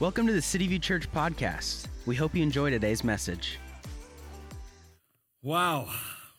Welcome to the City View Church podcast. We hope you enjoy today's message. Wow,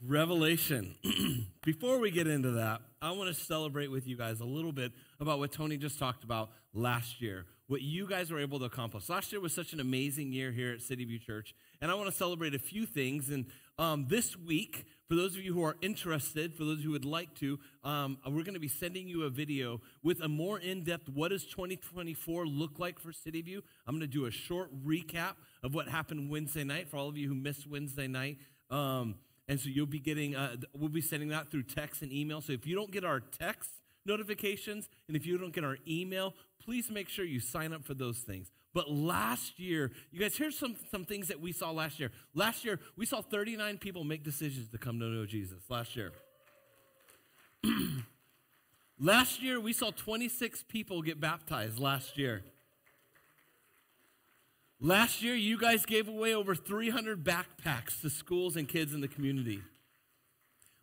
Revelation. Before we get into that, I want to celebrate with you guys a little bit about what Tony just talked about last year, what you guys were able to accomplish. Last year was such an amazing year here at City View Church, and I want to celebrate a few things. And um, this week, for those of you who are interested, for those who would like to, um, we're going to be sending you a video with a more in-depth what does 2024 look like for City View. I'm going to do a short recap of what happened Wednesday night for all of you who missed Wednesday night. Um, and so you'll be getting, uh, we'll be sending that through text and email. So if you don't get our text notifications and if you don't get our email, please make sure you sign up for those things. But last year, you guys, here's some, some things that we saw last year. Last year, we saw 39 people make decisions to come to know Jesus last year. last year, we saw 26 people get baptized last year. Last year, you guys gave away over 300 backpacks to schools and kids in the community.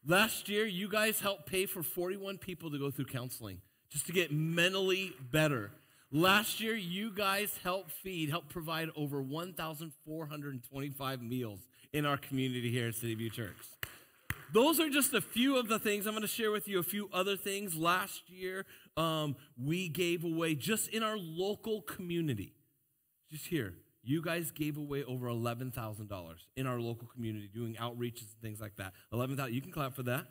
Last year, you guys helped pay for 41 people to go through counseling just to get mentally better. Last year, you guys helped feed, helped provide over 1,425 meals in our community here at City View Church. Those are just a few of the things. I'm going to share with you a few other things. Last year, um, we gave away just in our local community, just here, you guys gave away over $11,000 in our local community doing outreaches and things like that. 11,000, you can clap for that.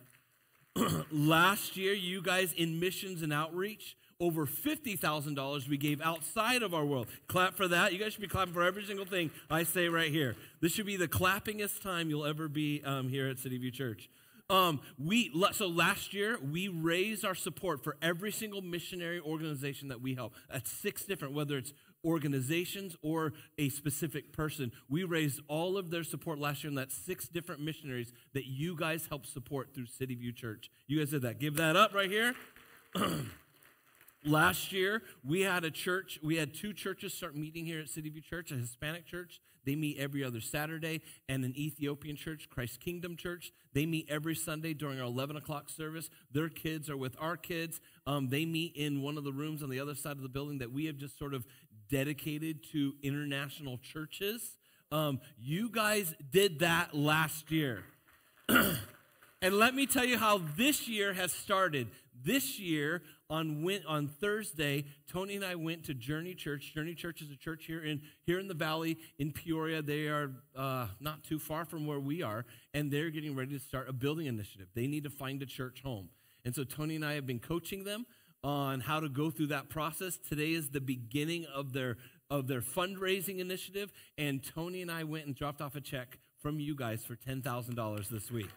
Last year, you guys in missions and outreach, over $50,000 we gave outside of our world. Clap for that. You guys should be clapping for every single thing I say right here. This should be the clappingest time you'll ever be um, here at City View Church. Um, we so last year we raised our support for every single missionary organization that we help at six different, whether it's organizations or a specific person. We raised all of their support last year, and that's six different missionaries that you guys helped support through City View Church. You guys did that. Give that up right here. Last year, we had a church, we had two churches start meeting here at City View Church, a Hispanic church. They meet every other Saturday, and an Ethiopian church, Christ Kingdom Church. They meet every Sunday during our 11 o'clock service. Their kids are with our kids. Um, they meet in one of the rooms on the other side of the building that we have just sort of dedicated to international churches. Um, you guys did that last year. and let me tell you how this year has started. This year, on, on Thursday, Tony and I went to Journey Church. Journey Church is a church here in, here in the valley in Peoria. They are uh, not too far from where we are, and they're getting ready to start a building initiative. They need to find a church home. And so Tony and I have been coaching them on how to go through that process. Today is the beginning of their, of their fundraising initiative, and Tony and I went and dropped off a check from you guys for $10,000 this week.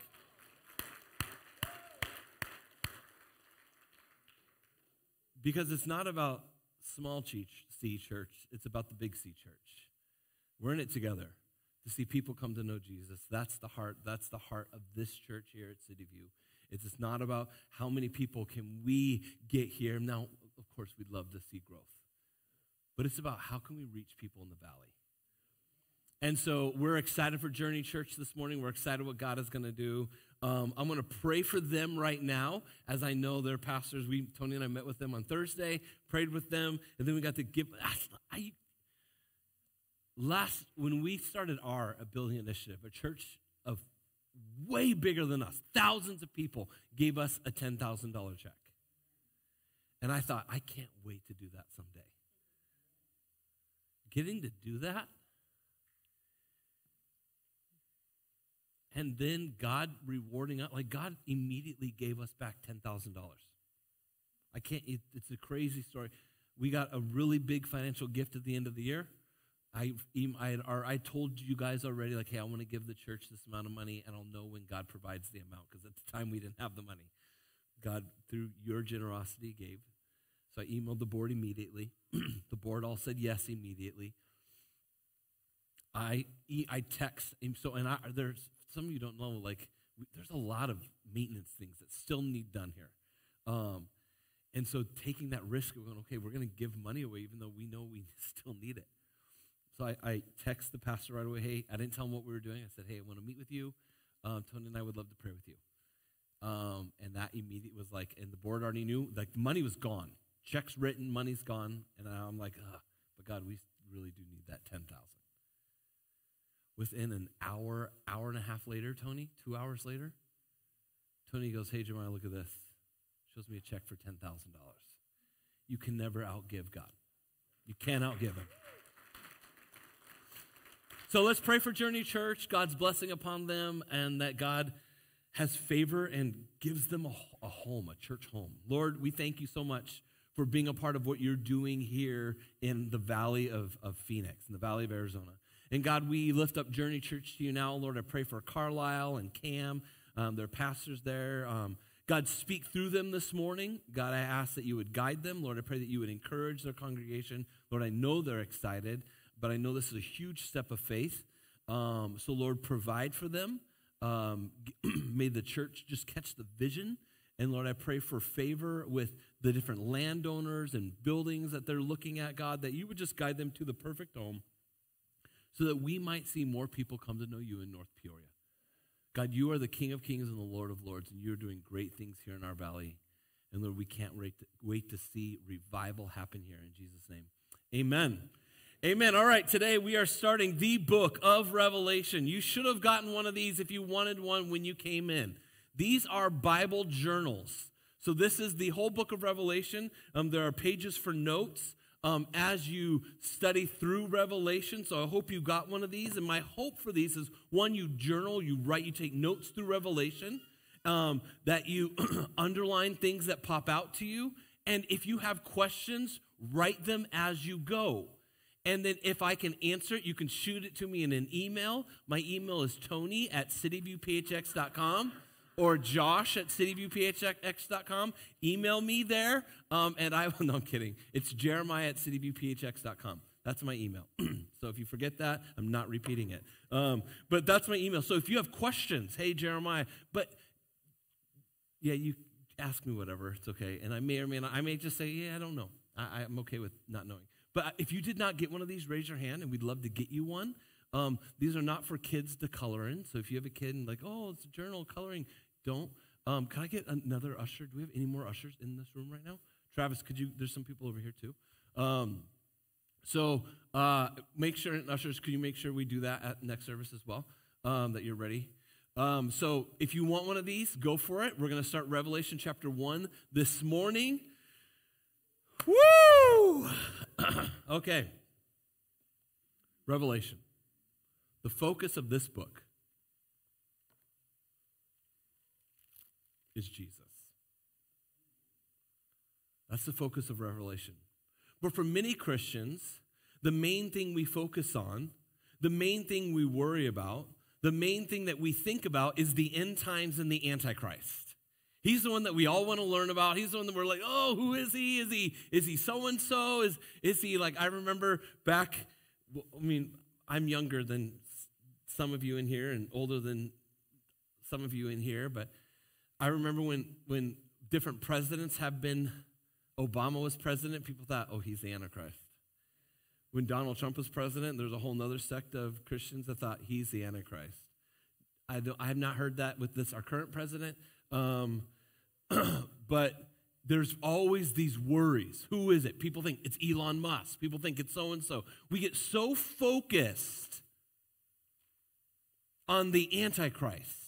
Because it's not about small C church, it's about the big C church. We're in it together to see people come to know Jesus. That's the heart, that's the heart of this church here at City View. It's not about how many people can we get here. Now, of course, we'd love to see growth. But it's about how can we reach people in the valley. And so we're excited for Journey Church this morning. We're excited what God is going to do. Um, I'm going to pray for them right now, as I know their pastors. We Tony and I met with them on Thursday, prayed with them, and then we got to give. I, last when we started our building initiative, a church of way bigger than us, thousands of people gave us a ten thousand dollar check, and I thought, I can't wait to do that someday. Getting to do that and then God rewarding us. Like God immediately gave us back ten thousand dollars. I can't. It, it's a crazy story. We got a really big financial gift at the end of the year. I, I, I told you guys already, like, hey, I want to give the church this amount of money, and I'll know when God provides the amount, because at the time we didn't have the money. God, through your generosity, gave. So I emailed the board immediately. the board all said yes immediately. I I text so and I, there's some of you don't know, like, we, there's a lot of maintenance things that still need done here. Um, and so taking that risk of going, okay, we're going to give money away even though we know we still need it. So I, I text the pastor right away, hey, I didn't tell him what we were doing. I said, hey, I want to meet with you. Um, Tony and I would love to pray with you. Um, and that immediately was like, and the board already knew, like, money was gone. Checks written, money's gone. And I'm like, but God, we, really do need that 10,000. Within an hour, hour and a half later, Tony, two hours later, Tony goes, Hey, Jeremiah, look at this. Shows me a check for $10,000. You can never outgive God. You can't outgive him. So let's pray for Journey Church, God's blessing upon them, and that God has favor and gives them a, a, home, a church home. Lord, we thank you so much for being a part of what you're doing here in the valley of, of Phoenix, in the valley of Arizona. And God, we lift up Journey Church to you now. Lord, I pray for Carlisle and Cam, um, their pastors there. Um, God, speak through them this morning. God, I ask that you would guide them. Lord, I pray that you would encourage their congregation. Lord, I know they're excited but I know this is a huge step of faith. Um, so, Lord, provide for them. Um, may the church just catch the vision. And Lord, I pray for favor with the different landowners and buildings that they're looking at, God, that you would just guide them to the perfect home so that we might see more people come to know you in North Peoria. God, you are the King of Kings and the Lord of Lords, and you're doing great things here in our valley. And Lord, we can't wait to, wait to see revival happen here in Jesus' name. Amen. Amen. All right, today we are starting the book of Revelation. You should have gotten one of these if you wanted one when you came in. These are Bible journals. So, this is the whole book of Revelation. Um, there are pages for notes um, as you study through Revelation. So, I hope you got one of these. And my hope for these is one, you journal, you write, you take notes through Revelation, um, that you underline things that pop out to you. And if you have questions, write them as you go. And then if I can answer it, you can shoot it to me in an email. My email is tony at cityviewphx.com or josh at cityviewphx.com. Email me there. Um, and I, no, I'm kidding. It's jeremiah at cityviewphx.com. That's my email. so if you forget that, I'm not repeating it. Um, but that's my email. So if you have questions, hey, Jeremiah, but yeah, you ask me whatever. It's okay. And I may or may not, I may just say, yeah, I don't know. I, I'm okay with not knowing. But if you did not get one of these, raise your hand and we'd love to get you one. Um, these are not for kids to color in. So if you have a kid and like, oh, it's a journal coloring, don't. Um, can I get another usher? Do we have any more ushers in this room right now? Travis, could you? There's some people over here too. Um, so uh, make sure, ushers, could you make sure we do that at next service as well? Um, that you're ready. Um, so if you want one of these, go for it. We're going to start Revelation chapter 1 this morning. Woo! okay. Revelation. The focus of this book is Jesus. That's the focus of Revelation. But for many Christians, the main thing we focus on, the main thing we worry about, the main thing that we think about is the end times and the Antichrist. He's the one that we all want to learn about. He's the one that we're like, oh, who is he? Is he is he so and so? Is is he like I remember back? I mean, I'm younger than some of you in here and older than some of you in here, but I remember when when different presidents have been. Obama was president. People thought, oh, he's the Antichrist. When Donald Trump was president, there's a whole other sect of Christians that thought he's the Antichrist. I, I have not heard that with this our current president. Um, but there's always these worries. Who is it? People think it's Elon Musk. People think it's so and so. We get so focused on the Antichrist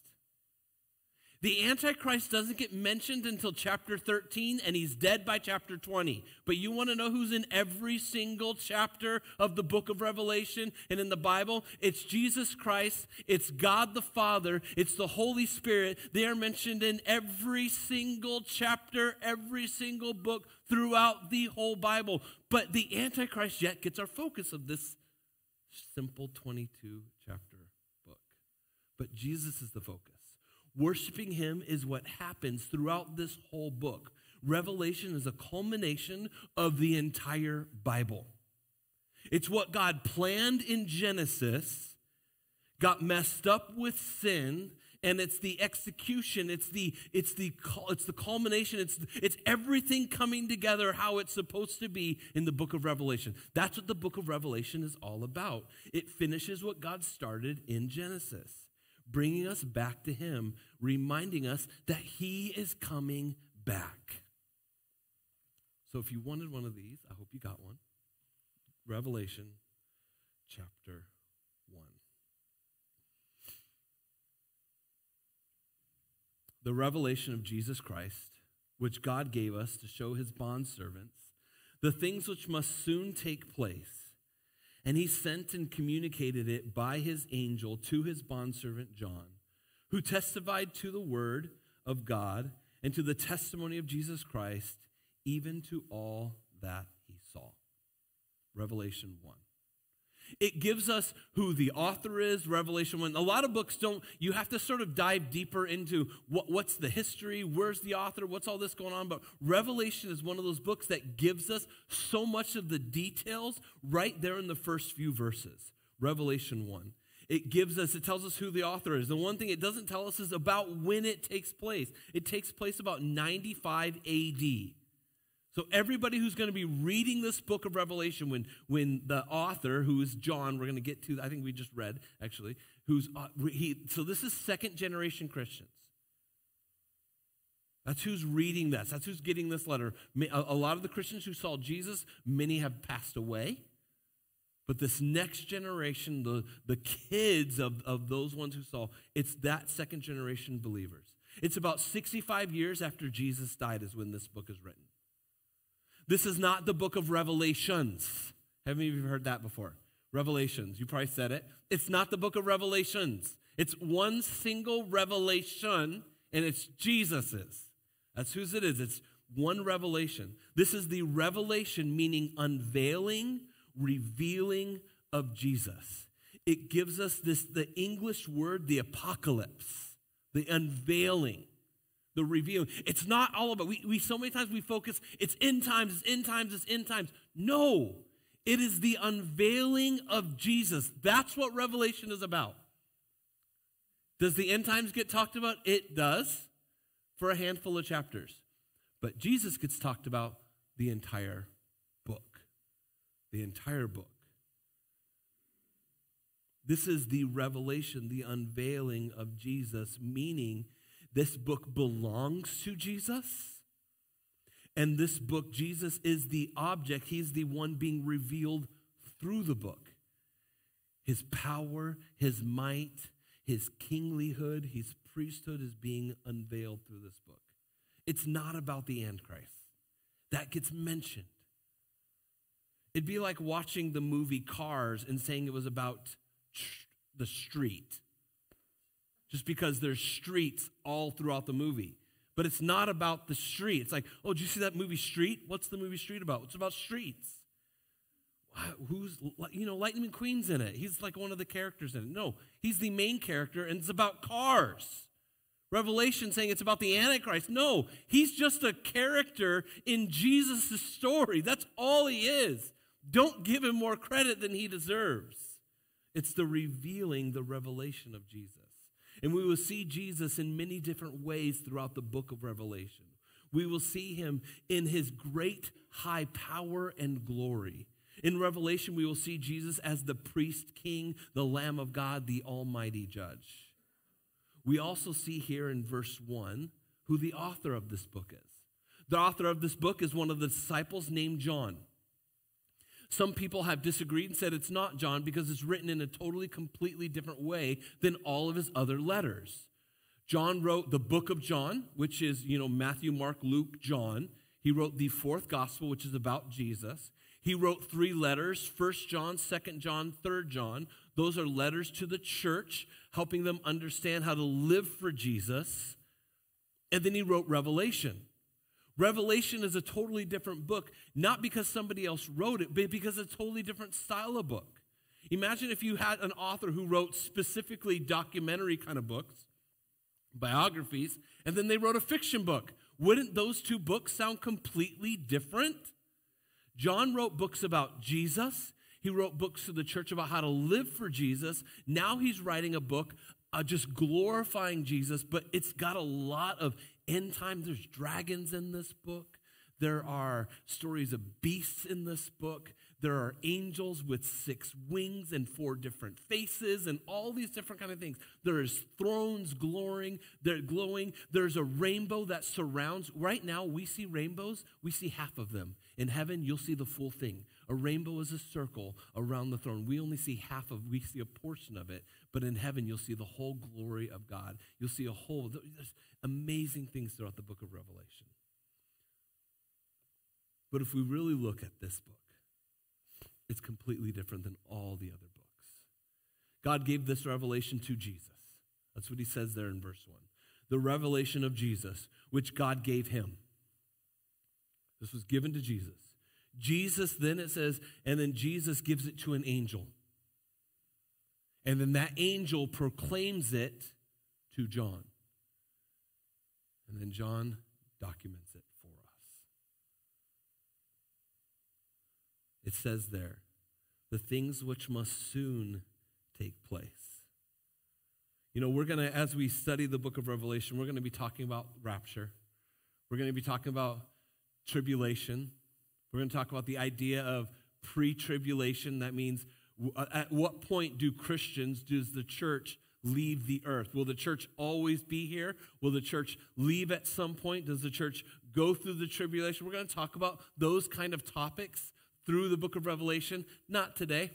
the Antichrist doesn't get mentioned until chapter 13, and he's dead by chapter 20. But you want to know who's in every single chapter of the book of Revelation and in the Bible? It's Jesus Christ, it's God the Father, it's the Holy Spirit. They are mentioned in every single chapter, every single book throughout the whole Bible. But the Antichrist yet gets our focus of this simple 22 chapter book. But Jesus is the focus. Worshiping Him is what happens throughout this whole book. Revelation is a culmination of the entire Bible. It's what God planned in Genesis, got messed up with sin, and it's the execution it's the it's the it's the culmination it's it's everything coming together how it's supposed to be in the book of revelation that's what the book of revelation is all about it finishes what god started in genesis bringing us back to Him, reminding us that He is coming back. So if you wanted one of these, I hope you got one. Revelation chapter 1. The revelation of Jesus Christ, which God gave us to show his bondservants the things which must soon take place. And he sent and communicated it by his angel to his bondservant John, who testified to the word of God and to the testimony of Jesus Christ, even to all that he saw. Revelation 1. It gives us who the author is, Revelation 1. A lot of books don't, you have to sort of dive deeper into what, what's the history, where's the author, what's all this going on. But Revelation is one of those books that gives us so much of the details right there in the first few verses. Revelation 1. It gives us, it tells us who the author is. The one thing it doesn't tell us is about when it takes place. It takes place about 95 AD. So everybody who's going to be reading this book of Revelation, when when the author, who is John, we're going to get to, I think we just read actually, who's uh, he. So this is second generation Christians. That's who's reading this. That's who's getting this letter. A lot of the Christians who saw Jesus, many have passed away. But this next generation, the, the kids of, of those ones who saw, it's that second generation believers. It's about 65 years after Jesus died, is when this book is written. This is not the book of Revelations. Haven't you heard that before? Revelations. You probably said it. It's not the book of Revelations. It's one single revelation, and it's Jesus's. That's whose it is. It's one revelation. This is the revelation, meaning unveiling, revealing of Jesus. It gives us this, the English word, the apocalypse, the unveiling the revealing. It's not all about, we, we so many times we focus, it's end times, it's end times, it's end times. No, it is the unveiling of Jesus. That's what Revelation is about. Does the end times get talked about? It does for a handful of chapters. But Jesus gets talked about the entire book. The entire book. This is the revelation, the unveiling of Jesus, meaning this book belongs to Jesus. And this book, Jesus is the object. He's the one being revealed through the book. His power, his might, his kinglyhood, his priesthood is being unveiled through this book. It's not about the Antichrist. That gets mentioned. It'd be like watching the movie Cars and saying it was about the street just because there's streets all throughout the movie. But it's not about the street. It's like, oh, did you see that movie Street? What's the movie Street about? It's about streets. Who's, you know, Lightning McQueen's in it. He's like one of the characters in it. No, he's the main character, and it's about cars. Revelation saying it's about the Antichrist. No, he's just a character in Jesus' story. That's all he is. Don't give him more credit than he deserves. It's the revealing, the revelation of Jesus. And we will see Jesus in many different ways throughout the book of Revelation. We will see him in his great high power and glory. In Revelation, we will see Jesus as the priest king, the Lamb of God, the Almighty Judge. We also see here in verse 1 who the author of this book is. The author of this book is one of the disciples named John. Some people have disagreed and said it's not John because it's written in a totally, completely different way than all of his other letters. John wrote the book of John, which is, you know, Matthew, Mark, Luke, John. He wrote the fourth gospel, which is about Jesus. He wrote three letters First John, Second John, Third John. Those are letters to the church, helping them understand how to live for Jesus. And then he wrote Revelation. Revelation is a totally different book, not because somebody else wrote it, but because it's a totally different style of book. Imagine if you had an author who wrote specifically documentary kind of books, biographies, and then they wrote a fiction book. Wouldn't those two books sound completely different? John wrote books about Jesus. He wrote books to the church about how to live for Jesus. Now he's writing a book uh, just glorifying Jesus, but it's got a lot of end time. There's dragons in this book. There are stories of beasts in this book. There are angels with six wings and four different faces and all these different kind of things. There is thrones glowing, they're glowing. There's a rainbow that surrounds. Right now we see rainbows, we see half of them. In heaven, you'll see the full thing. A rainbow is a circle around the throne. We only see half of, we see a portion of it, but in heaven you'll see the whole glory of God. You'll see a whole, there's amazing things throughout the book of Revelation. But if we really look at this book, it's completely different than all the other books. God gave this revelation to Jesus. That's what he says there in verse 1. The revelation of Jesus, which God gave him. This was given to Jesus. Jesus, then it says, and then Jesus gives it to an angel. And then that angel proclaims it to John. And then John documents it for us. It says there, the things which must soon take place. You know, we're going to, as we study the book of Revelation, we're going to be talking about rapture. We're going to be talking about tribulation. We're going to talk about the idea of pre tribulation. That means uh, at what point do Christians, does the church leave the earth? Will the church always be here? Will the church leave at some point? Does the church go through the tribulation? We're going to talk about those kind of topics through the book of Revelation. Not today.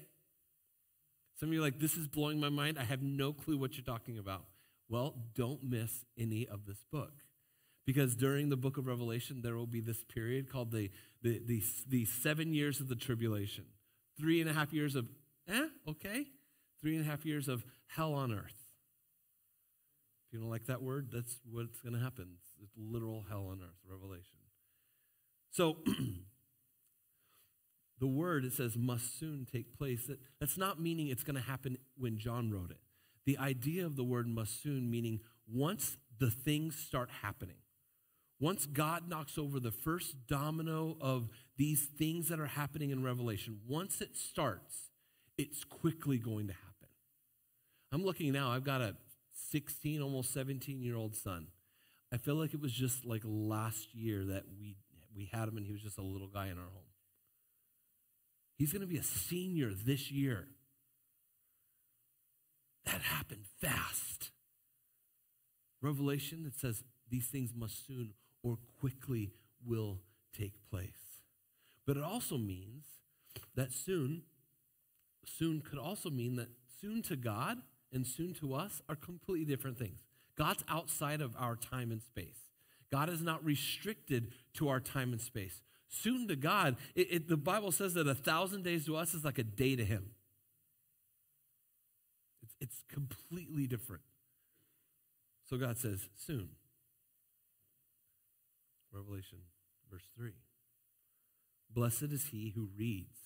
Some of you are like, this is blowing my mind. I have no clue what you're talking about. Well, don't miss any of this book. Because during the book of Revelation, there will be this period called the, the, the, the seven years of the tribulation. Three and a half years of, eh, okay. Three and a half years of hell on earth. If you don't like that word, that's what's going to happen. It's literal hell on earth, Revelation. So, the word, it says, must soon take place. That, that's not meaning it's going to happen when John wrote it. The idea of the word must soon, meaning once the things start happening. Once God knocks over the first domino of these things that are happening in Revelation, once it starts, it's quickly going to happen. I'm looking now, I've got a 16, almost 17 year old son. I feel like it was just like last year that we, we had him and he was just a little guy in our home. He's going to be a senior this year. That happened fast. Revelation, it says these things must soon or quickly will take place. But it also means that soon, soon could also mean that soon to God and soon to us are completely different things. God's outside of our time and space. God is not restricted to our time and space. Soon to God, it, it, the Bible says that a thousand days to us is like a day to Him. It's, it's completely different. So God says, soon. Revelation verse 3. Blessed is he who reads,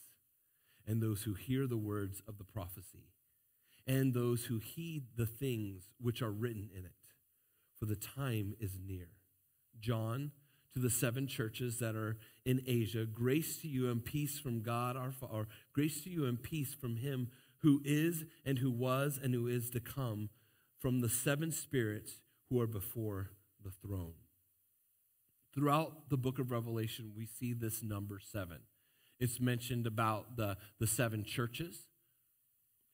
and those who hear the words of the prophecy, and those who heed the things which are written in it, for the time is near. John, to the seven churches that are in Asia, grace to you and peace from God our Father, grace to you and peace from him who is and who was and who is to come, from the seven spirits who are before the throne. Throughout the book of Revelation, we see this number seven. It's mentioned about the, the seven churches.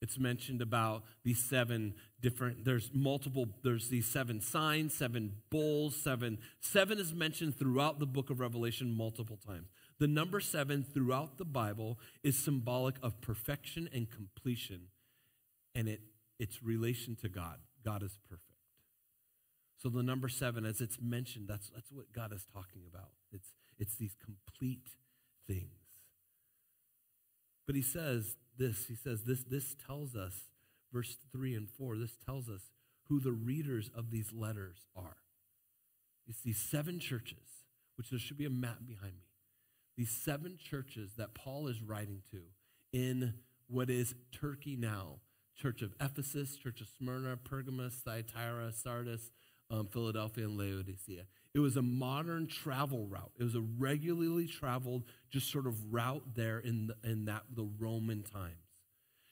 It's mentioned about these seven different, there's multiple, there's these seven signs, seven bowls, seven. Seven is mentioned throughout the book of Revelation multiple times. The number seven throughout the Bible is symbolic of perfection and completion, and it, its relation to God. God is perfect. So the number seven, as it's mentioned, that's, that's what God is talking about. It's, it's these complete things. But he says this, he says this, this tells us, verse 3 and 4, this tells us who the readers of these letters are. It's these seven churches, which there should be a map behind me. These seven churches that Paul is writing to in what is Turkey now. Church of Ephesus, Church of Smyrna, Pergamos, Thyatira, Sardis, um, Philadelphia and Laodicea. It was a modern travel route. It was a regularly traveled, just sort of route there in, the, in that, the Roman times.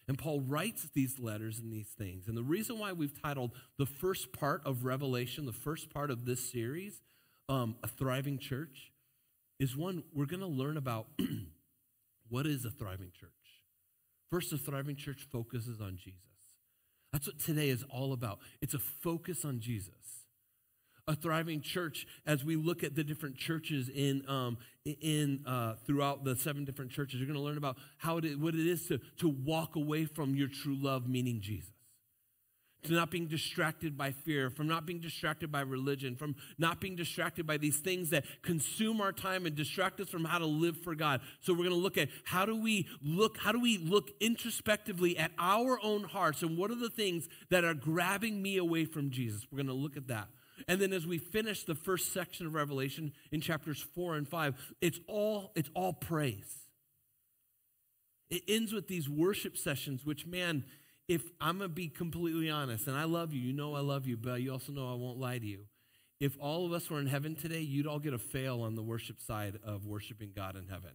And Paul writes these letters and these things. And the reason why we've titled the first part of Revelation, the first part of this series, um, A Thriving Church, is one, we're going to learn about what is a thriving church. First, a thriving church focuses on Jesus. That's what today is all about. It's a focus on Jesus. A thriving church as we look at the different churches in, um, in uh, throughout the seven different churches. You're going to learn about how it is, what it is to, to walk away from your true love, meaning Jesus to not being distracted by fear, from not being distracted by religion, from not being distracted by these things that consume our time and distract us from how to live for God. So we're going to look at how do we look how do we look introspectively at our own hearts and what are the things that are grabbing me away from Jesus? We're going to look at that. And then as we finish the first section of Revelation in chapters 4 and 5, it's all it's all praise. It ends with these worship sessions which man if I'm going to be completely honest, and I love you, you know I love you, but you also know I won't lie to you. If all of us were in heaven today, you'd all get a fail on the worship side of worshiping God in heaven.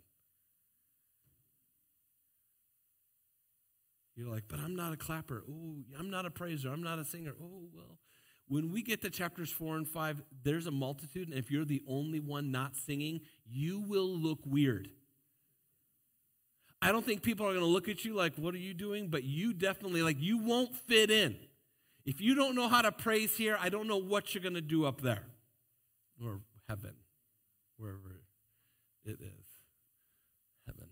You're like, but I'm not a clapper. Oh, I'm not a praiser. I'm not a singer. Oh, well. When we get to chapters four and five, there's a multitude, and if you're the only one not singing, you will look weird. I don't think people are going to look at you like, what are you doing? But you definitely, like, you won't fit in. If you don't know how to praise here, I don't know what you're going to do up there or heaven, wherever it is. Heaven.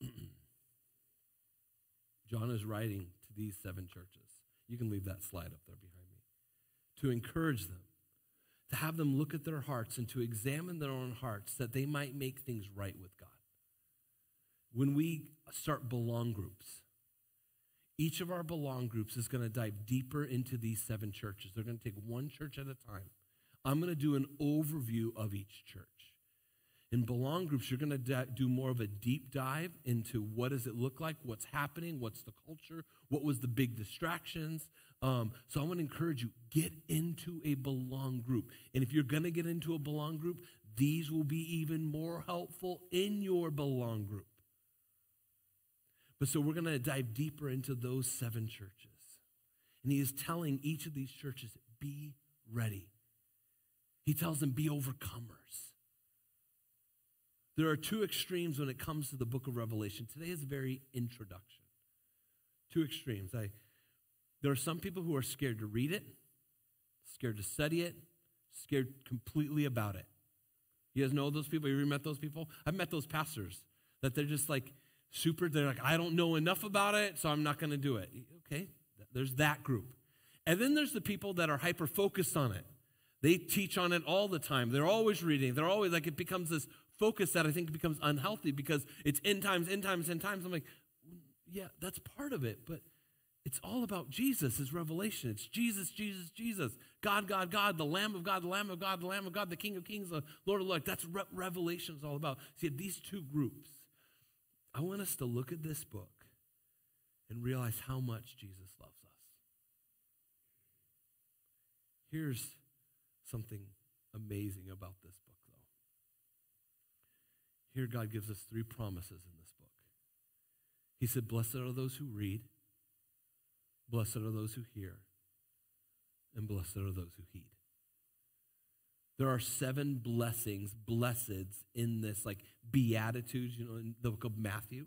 John is writing these seven churches. You can leave that slide up there behind me. To encourage them to have them look at their hearts and to examine their own hearts that they might make things right with God. When we start belong groups, each of our belong groups is going to dive deeper into these seven churches. They're going to take one church at a time. I'm going to do an overview of each church. In belong groups, you're going to do more of a deep dive into what does it look like, what's happening, what's the culture, what was the big distractions, um, so I want to encourage you get into a belong group. And if you're going to get into a belong group, these will be even more helpful in your belong group. But so we're going to dive deeper into those seven churches. And he is telling each of these churches, be ready. He tells them, be overcomers. There are two extremes when it comes to the book of Revelation. Today is very introduction. Two extremes. I there are some people who are scared to read it, scared to study it, scared completely about it. You guys know those people? You ever met those people? I've met those pastors that they're just like super, they're like, I don't know enough about it, so I'm not going to do it. Okay, there's that group. And then there's the people that are hyper focused on it. They teach on it all the time. They're always reading. They're always like, it becomes this focus that I think becomes unhealthy because it's end times, end times, end times. I'm like, yeah, that's part of it, but it's all about Jesus, his revelation. It's Jesus, Jesus, Jesus. God, God, God, the Lamb of God, the Lamb of God, the Lamb of God, the King of Kings, the Lord of Lords. That's what Revelation is all about. See, these two groups, I want us to look at this book and realize how much Jesus loves us. Here's something amazing about this book, though. Here, God gives us three promises in this book. He said, Blessed are those who read Blessed are those who hear, and blessed are those who heed. There are seven blessings, blesseds in this, like beatitudes, you know, in the book of Matthew.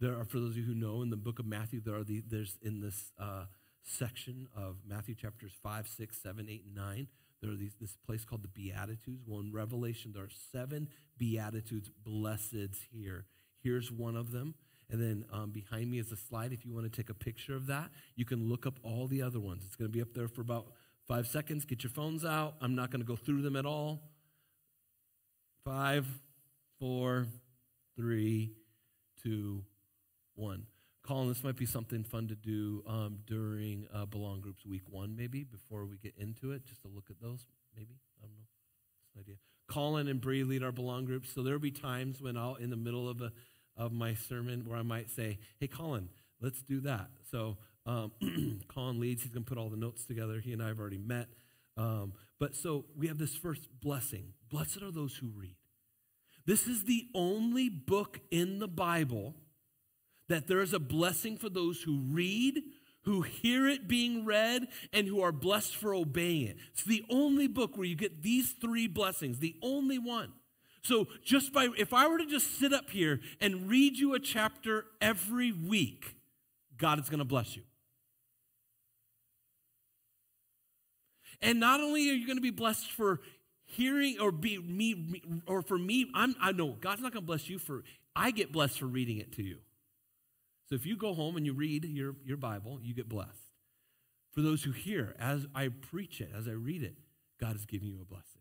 There are, for those of you who know, in the book of Matthew, there are the, there's in this uh, section of Matthew chapters 5, 6, 7, 8, and 9, there are these, this place called the Beatitudes. Well, in Revelation, there are seven Beatitudes, blesseds here. Here's one of them. And then um, behind me is a slide. If you want to take a picture of that, you can look up all the other ones. It's going to be up there for about five seconds. Get your phones out. I'm not going to go through them at all. Five, four, three, two, one. Colin, this might be something fun to do um, during uh, Belong Groups week one, maybe, before we get into it, just to look at those, maybe. I don't know. It's an idea. Colin and Bree lead our Belong Groups, so there'll be times when I'll, in the middle of a of my sermon where I might say, hey, Colin, let's do that. So um, Colin leads. He's going to put all the notes together. He and I have already met. Um, but so we have this first blessing. Blessed are those who read. This is the only book in the Bible that there is a blessing for those who read, who hear it being read, and who are blessed for obeying it. It's the only book where you get these three blessings, the only one. So, just by, if I were to just sit up here and read you a chapter every week, God is going to bless you. And not only are you going to be blessed for hearing or be me, or for me, I'm, I know God's not going to bless you for, I get blessed for reading it to you. So if you go home and you read your, your Bible, you get blessed. For those who hear, as I preach it, as I read it, God is giving you a blessing.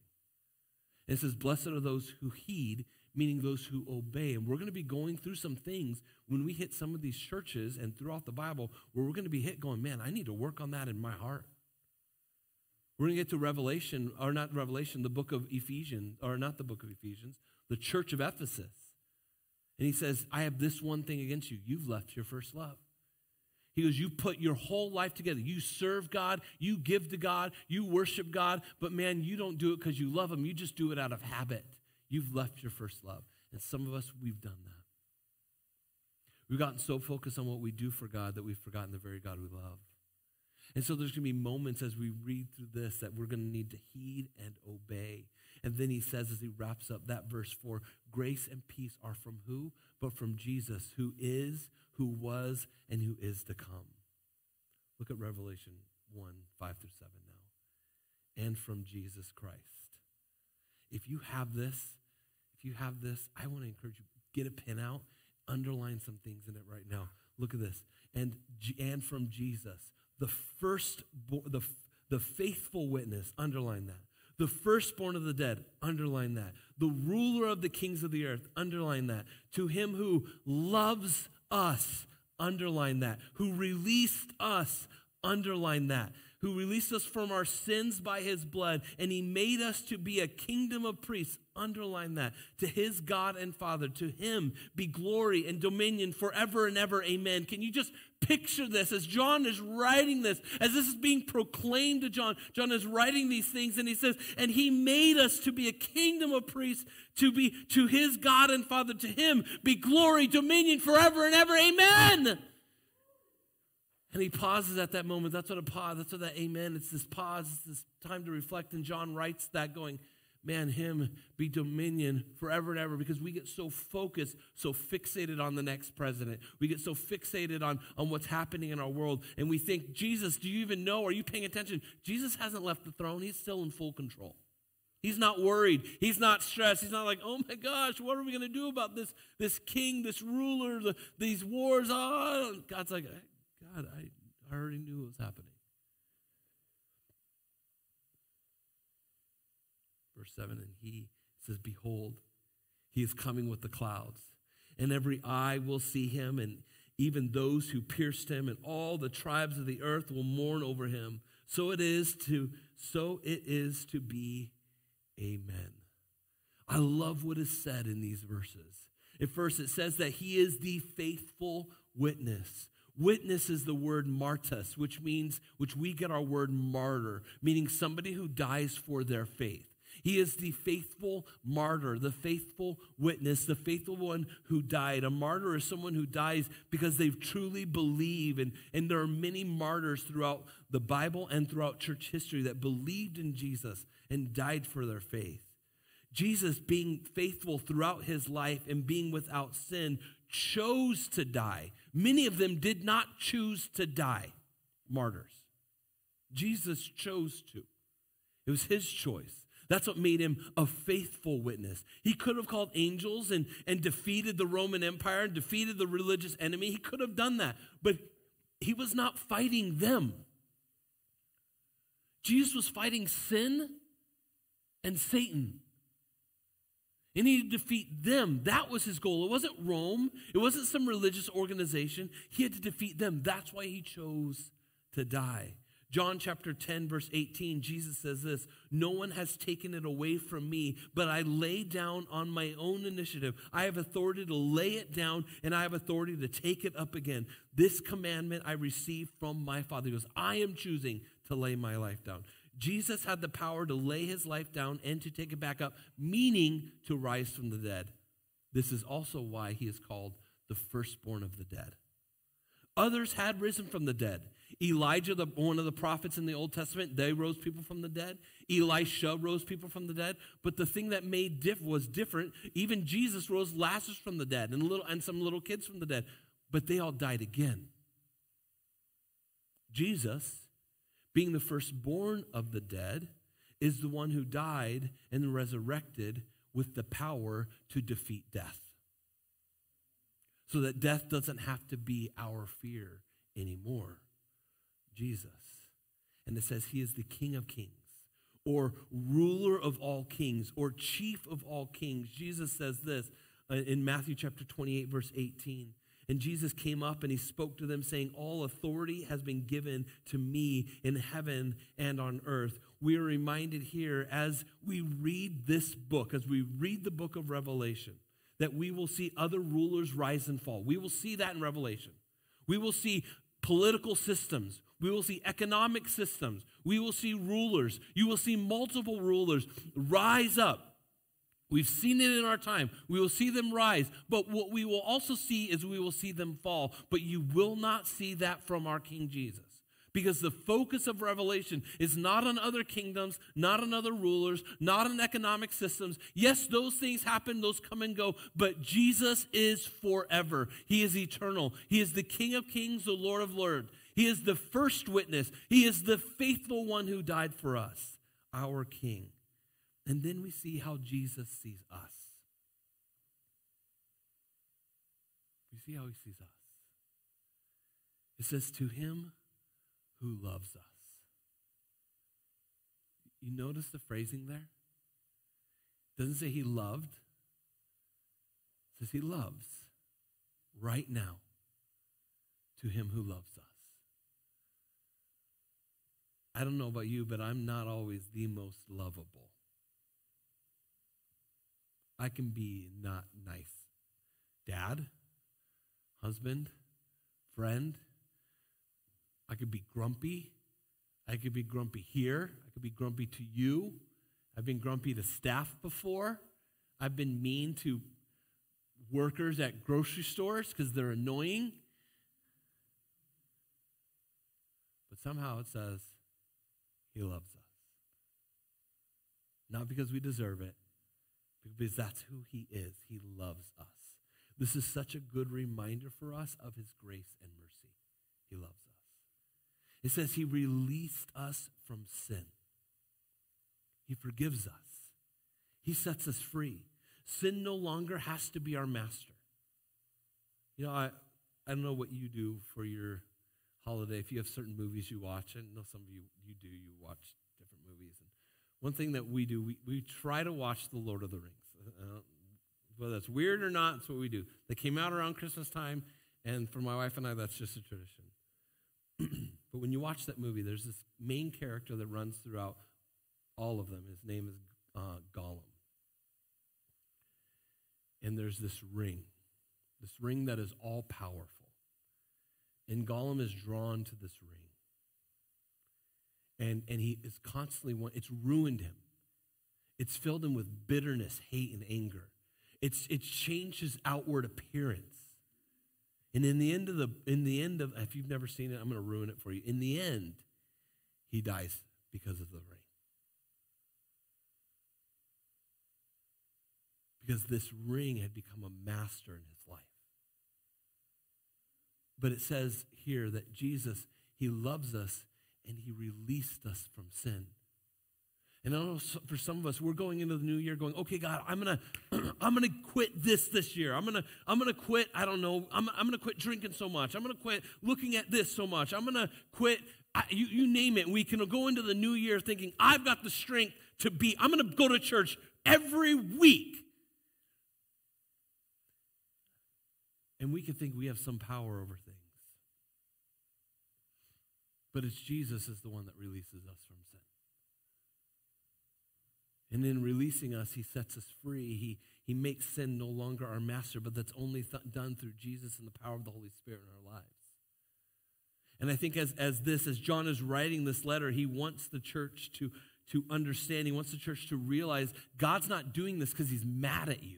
It says, Blessed are those who heed, meaning those who obey. And we're going to be going through some things when we hit some of these churches and throughout the Bible where we're going to be hit going, man, I need to work on that in my heart. We're going to get to Revelation, or not Revelation, the book of Ephesians, or not the book of Ephesians, the church of Ephesus. And he says, I have this one thing against you. You've left your first love. He goes, You put your whole life together. You serve God, you give to God, you worship God, but man, you don't do it because you love Him. You just do it out of habit. You've left your first love. And some of us, we've done that. We've gotten so focused on what we do for God that we've forgotten the very God we love. And so there's going to be moments as we read through this that we're going to need to heed and obey. And then he says, as he wraps up that verse 4, grace and peace are from who? But from Jesus, who is, who was, and who is to come. Look at Revelation 1 5 through 7 now. And from Jesus Christ. If you have this, if you have this, I want to encourage you get a pen out, underline some things in it right now. Look at this. And, and from Jesus, the first, the, the faithful witness, underline that. The firstborn of the dead, underline that. The ruler of the kings of the earth, underline that. To him who loves us, underline that. Who released us, underline that. Who released us from our sins by his blood, and he made us to be a kingdom of priests. Underline that. To his God and Father, to him be glory and dominion forever and ever. Amen. Can you just picture this as John is writing this, as this is being proclaimed to John? John is writing these things, and he says, And he made us to be a kingdom of priests, to be to his God and Father, to him be glory, dominion forever and ever. Amen. And he pauses at that moment. That's what a pause, that's what that amen. It's this pause, it's this time to reflect. And John writes that going, man, him be dominion forever and ever because we get so focused, so fixated on the next president. We get so fixated on, on what's happening in our world. And we think, Jesus, do you even know? Are you paying attention? Jesus hasn't left the throne, he's still in full control. He's not worried. He's not stressed. He's not like, oh my gosh, what are we going to do about this, this king, this ruler, the, these wars? Oh, God's like, God, I already knew it was happening. Verse 7 And he says, Behold, he is coming with the clouds, and every eye will see him, and even those who pierced him, and all the tribes of the earth will mourn over him. So it is to so it is to be. Amen. I love what is said in these verses. At first, it says that he is the faithful witness. Witness is the word martus, which means, which we get our word martyr, meaning somebody who dies for their faith. He is the faithful martyr, the faithful witness, the faithful one who died. A martyr is someone who dies because they've truly believed. And, and there are many martyrs throughout the Bible and throughout church history that believed in Jesus and died for their faith. Jesus, being faithful throughout his life and being without sin, chose to die. Many of them did not choose to die, martyrs. Jesus chose to. It was his choice. That's what made him a faithful witness. He could have called angels and, and defeated the Roman Empire and defeated the religious enemy. He could have done that, but he was not fighting them. Jesus was fighting sin and Satan. He needed to defeat them. That was his goal. It wasn't Rome, it wasn't some religious organization. He had to defeat them. That's why he chose to die. John chapter 10, verse 18, Jesus says this No one has taken it away from me, but I lay down on my own initiative. I have authority to lay it down, and I have authority to take it up again. This commandment I received from my Father. He goes, I am choosing to lay my life down. Jesus had the power to lay his life down and to take it back up, meaning to rise from the dead. This is also why he is called the firstborn of the dead. Others had risen from the dead. Elijah, the, one of the prophets in the Old Testament, they rose people from the dead. Elisha rose people from the dead. But the thing that made diff was different. Even Jesus rose Lazarus from the dead and, little, and some little kids from the dead. But they all died again. Jesus being the firstborn of the dead, is the one who died and resurrected with the power to defeat death. So that death doesn't have to be our fear anymore. Jesus. And it says he is the King of kings or ruler of all kings or chief of all kings. Jesus says this uh, in Matthew chapter 28, verse 18. And Jesus came up and he spoke to them, saying, All authority has been given to me in heaven and on earth. We are reminded here as we read this book, as we read the book of Revelation, that we will see other rulers rise and fall. We will see that in Revelation. We will see political systems. We will see economic systems. We will see rulers. You will see multiple rulers rise up We've seen it in our time. We will see them rise, but what we will also see is we will see them fall. But you will not see that from our King Jesus. Because the focus of Revelation is not on other kingdoms, not on other rulers, not on economic systems. Yes, those things happen, those come and go, but Jesus is forever. He is eternal. He is the King of kings, the Lord of lords. He is the first witness. He is the faithful one who died for us, our King. And then we see how Jesus sees us. We see how he sees us. It says, To him who loves us. You notice the phrasing there? It doesn't say he loved, it says he loves right now to him who loves us. I don't know about you, but I'm not always the most lovable. I can be not nice. Dad, husband, friend. I could be grumpy. I could be grumpy here. I could be grumpy to you. I've been grumpy to staff before. I've been mean to workers at grocery stores because they're annoying. But somehow it says, He loves us. Not because we deserve it, because that's who He is. He loves us. This is such a good reminder for us of His grace and mercy. He loves us. It says He released us from sin, He forgives us, He sets us free. Sin no longer has to be our master. You know, I, I don't know what you do for your holiday. If you have certain movies you watch, I know some of you you do, you watch different movies. And one thing that we do, we, we try to watch The Lord of the Rings. Uh, whether that's weird or not, it's what we do. They came out around Christmas time, and for my wife and I, that's just a tradition. But when you watch that movie, there's this main character that runs throughout all of them. His name is uh, Gollum. And there's this ring, this ring that is all powerful. And Gollum is drawn to this ring. And, and he is constantly, it's ruined him. It's filled him with bitterness, hate, and anger. It's, it's changed his outward appearance. And in the end of the, in the end of, if you've never seen it, I'm going to ruin it for you. In the end, he dies because of the ring. Because this ring had become a master in his life. But it says here that Jesus, he loves us and he released us from sin. And know for some of us, we're going into the new year going, okay, God, I'm gonna, I'm gonna quit this this year. I'm gonna, I'm gonna quit. I don't know. I'm, I'm gonna quit drinking so much. I'm gonna quit looking at this so much. I'm gonna quit. I, you, you name it. We can go into the new year thinking, I've got the strength to be. I'm gonna go to church every week. And we can think we have some power over things. But it's Jesus is the one that releases us from sin. And in releasing us, he sets us free. He, he makes sin no longer our master, but that's only th- done through Jesus and the power of the Holy Spirit in our lives. And I think as, as this, as John is writing this letter, he wants the church to, to understand, he wants the church to realize God's not doing this because he's mad at you.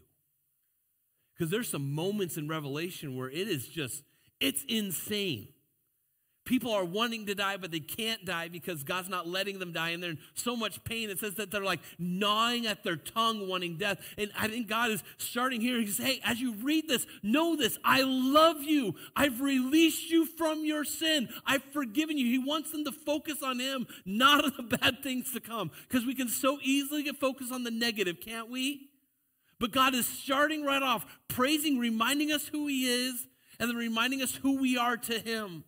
Because there's some moments in Revelation where it is just, it's insane. People are wanting to die, but they can't die because God's not letting them die. And they're in so much pain. It says that they're like gnawing at their tongue, wanting death. And I think God is starting here. He says, Hey, as you read this, know this. I love you. I've released you from your sin. I've forgiven you. He wants them to focus on Him, not on the bad things to come. Because we can so easily get focused on the negative, can't we? But God is starting right off, praising, reminding us who He is, and then reminding us who we are to Him.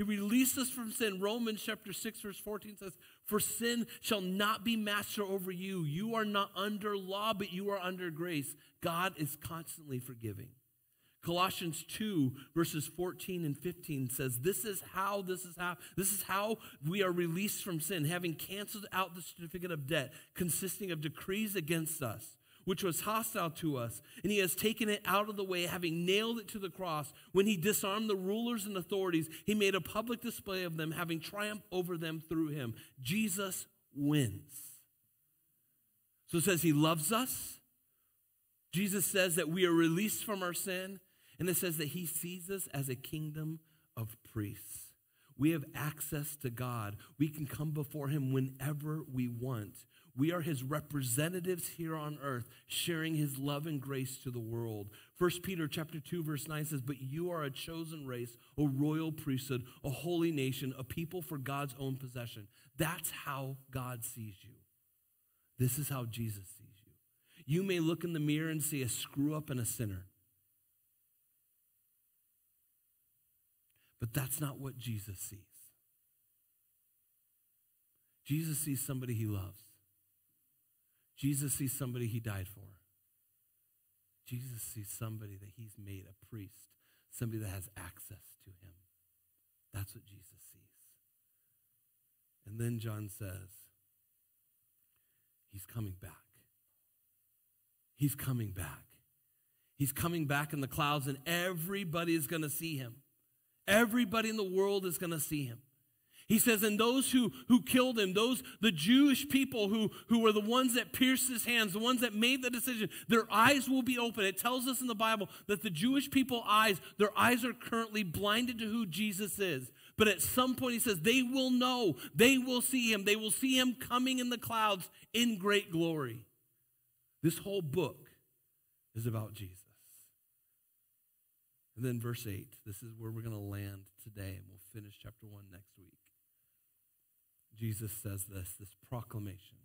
He released us from sin. Romans chapter 6, verse 14 says, For sin shall not be master over you. You are not under law, but you are under grace. God is constantly forgiving. Colossians 2, verses 14 and 15 says, This is how, this is how, this is how we are released from sin, having canceled out the certificate of debt consisting of decrees against us which was hostile to us, and he has taken it out of the way, having nailed it to the cross. When he disarmed the rulers and authorities, he made a public display of them, having triumphed over them through him. Jesus wins. So it says he loves us. Jesus says that we are released from our sin, and it says that he sees us as a kingdom of priests. We have access to God. We can come before him whenever we want. We are his representatives here on earth, sharing his love and grace to the world. 1 Peter chapter 2 verse 9 says, "But you are a chosen race, a royal priesthood, a holy nation, a people for God's own possession." That's how God sees you. This is how Jesus sees you. You may look in the mirror and see a screw up and a sinner. But that's not what Jesus sees. Jesus sees somebody he loves. Jesus sees somebody he died for. Jesus sees somebody that he's made a priest, somebody that has access to him. That's what Jesus sees. And then John says, He's coming back. He's coming back. He's coming back in the clouds, and everybody is going to see him. Everybody in the world is going to see him. He says, and those who, who killed him, those, the Jewish people who, who were the ones that pierced his hands, the ones that made the decision, their eyes will be open. It tells us in the Bible that the Jewish people eyes, their eyes are currently blinded to who Jesus is. But at some point, he says, they will know, they will see him, they will see him coming in the clouds in great glory. This whole book is about Jesus. And then verse 8, this is where we're going to land today, and we'll finish chapter 1 next week. Jesus says this, this proclamation.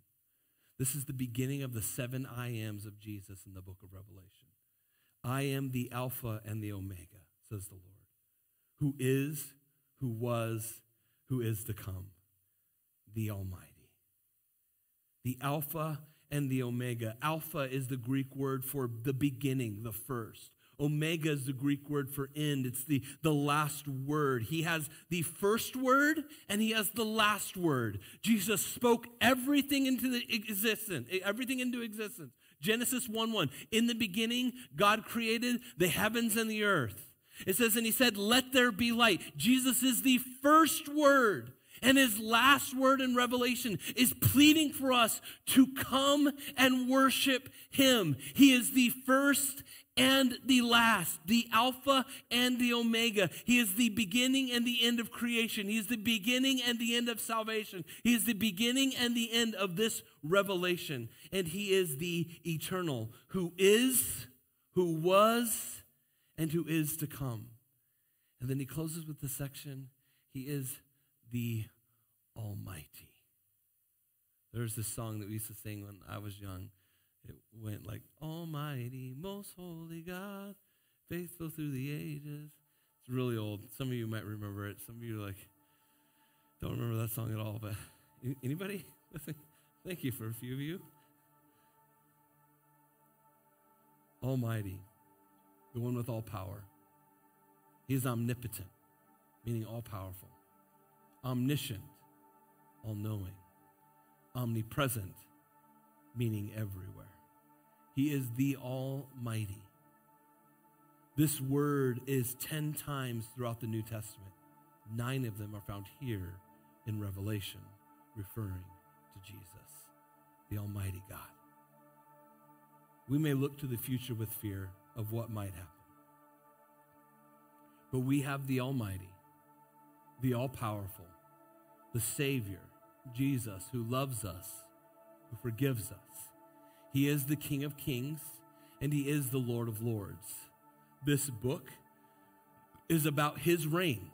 This is the beginning of the seven I ams of Jesus in the book of Revelation. I am the Alpha and the Omega, says the Lord, who is, who was, who is to come, the Almighty. The Alpha and the Omega. Alpha is the Greek word for the beginning, the first. Omega is the Greek word for end. It's the, the last word. He has the first word and he has the last word. Jesus spoke everything into the existence, everything into existence. Genesis 1 1. In the beginning, God created the heavens and the earth. It says, and he said, Let there be light. Jesus is the first word. And his last word in Revelation is pleading for us to come and worship him. He is the first and the last, the Alpha and the Omega. He is the beginning and the end of creation. He is the beginning and the end of salvation. He is the beginning and the end of this revelation. And He is the eternal, who is, who was, and who is to come. And then He closes with the section He is the Almighty. There's this song that we used to sing when I was young. It went like, Almighty, most holy God, faithful through the ages. It's really old. Some of you might remember it. Some of you like don't remember that song at all. But anybody? Thank you for a few of you. Almighty, the one with all power. He is omnipotent, meaning all powerful, omniscient, all knowing, omnipresent, meaning everywhere. He is the Almighty. This word is 10 times throughout the New Testament. Nine of them are found here in Revelation, referring to Jesus, the Almighty God. We may look to the future with fear of what might happen, but we have the Almighty, the all powerful, the Savior, Jesus, who loves us, who forgives us. He is the King of Kings and He is the Lord of Lords. This book is about His reign.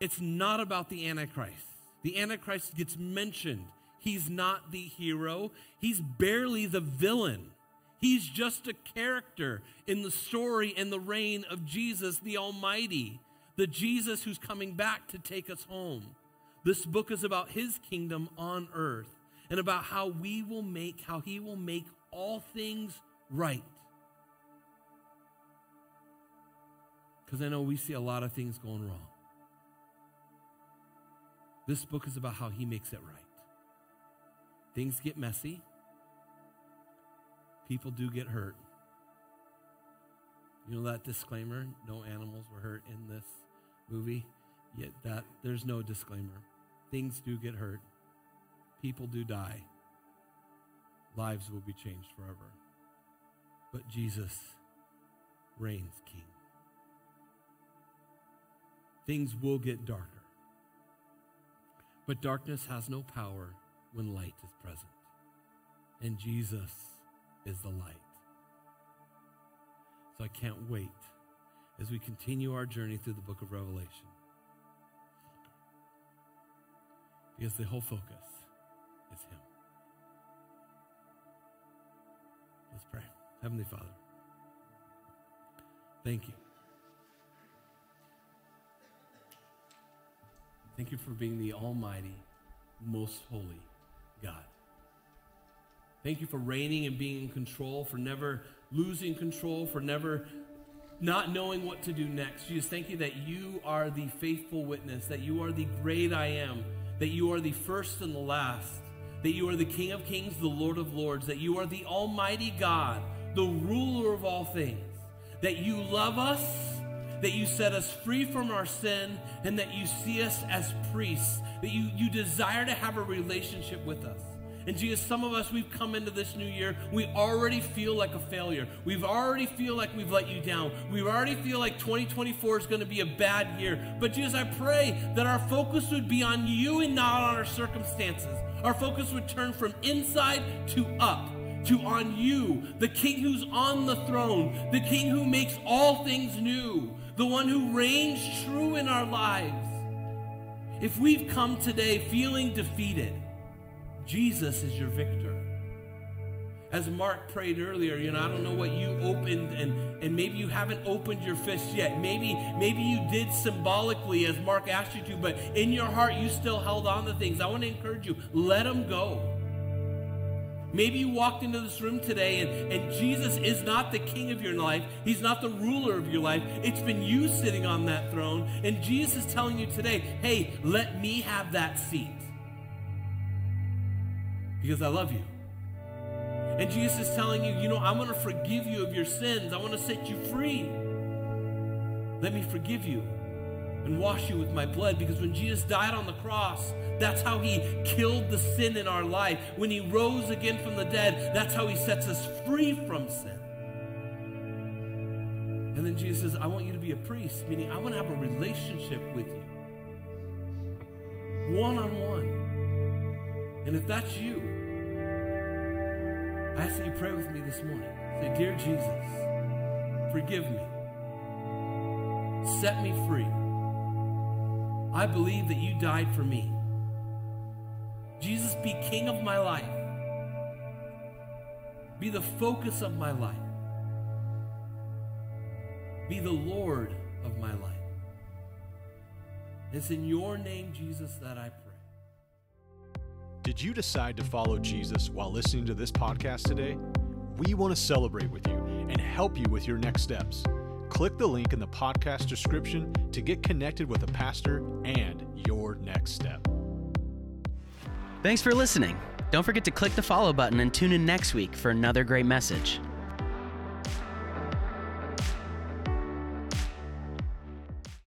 It's not about the Antichrist. The Antichrist gets mentioned. He's not the hero, he's barely the villain. He's just a character in the story and the reign of Jesus the Almighty, the Jesus who's coming back to take us home. This book is about his kingdom on earth and about how we will make, how he will make all things right. Because I know we see a lot of things going wrong. This book is about how he makes it right. Things get messy people do get hurt. You know that disclaimer? No animals were hurt in this movie. Yet that there's no disclaimer. Things do get hurt. People do die. Lives will be changed forever. But Jesus reigns king. Things will get darker. But darkness has no power when light is present. And Jesus is the light. So I can't wait as we continue our journey through the book of Revelation. Because the whole focus Heavenly Father, thank you. Thank you for being the Almighty, most holy God. Thank you for reigning and being in control, for never losing control, for never not knowing what to do next. Jesus, thank you that you are the faithful witness, that you are the great I am, that you are the first and the last, that you are the King of kings, the Lord of lords, that you are the Almighty God, the ruler of all things, that you love us, that you set us free from our sin, and that you see us as priests, that you, you desire to have a relationship with us. And Jesus, some of us, we've come into this new year, we already feel like a failure. We've already feel like we've let you down. We already feel like 2024 is going to be a bad year. But Jesus, I pray that our focus would be on you and not on our circumstances. Our focus would turn from inside to up to on you, the King who's on the throne, the King who makes all things new, the one who reigns true in our lives. If we've come today feeling defeated, Jesus is your victor. As Mark prayed earlier, you know, I don't know what you opened and, and maybe you haven't opened your fist yet. Maybe, maybe you did symbolically as Mark asked you to, but in your heart you still held on to things. I want to encourage you, let them go. Maybe you walked into this room today and, and Jesus is not the king of your life. He's not the ruler of your life. It's been you sitting on that throne. And Jesus is telling you today, hey, let me have that seat because I love you. And Jesus is telling you, you know, I want to forgive you of your sins. I want to set you free. Let me forgive you and wash you with my blood because when Jesus died on the cross, that's how he killed the sin in our life. When he rose again from the dead, that's how he sets us free from sin. And then Jesus says, I want you to be a priest, meaning I want to have a relationship with you. One on one. And if that's you, I ask that you pray with me this morning. Say, Dear Jesus, forgive me. Set me free. I believe that you died for me. Jesus, be king of my life. Be the focus of my life. Be the Lord of my life. It's in your name, Jesus, that I pray. Did you decide to follow Jesus while listening to this podcast today? We want to celebrate with you and help you with your next steps. Click the link in the podcast description to get connected with a pastor and your next step. Thanks for listening. Don't forget to click the follow button and tune in next week for another great message.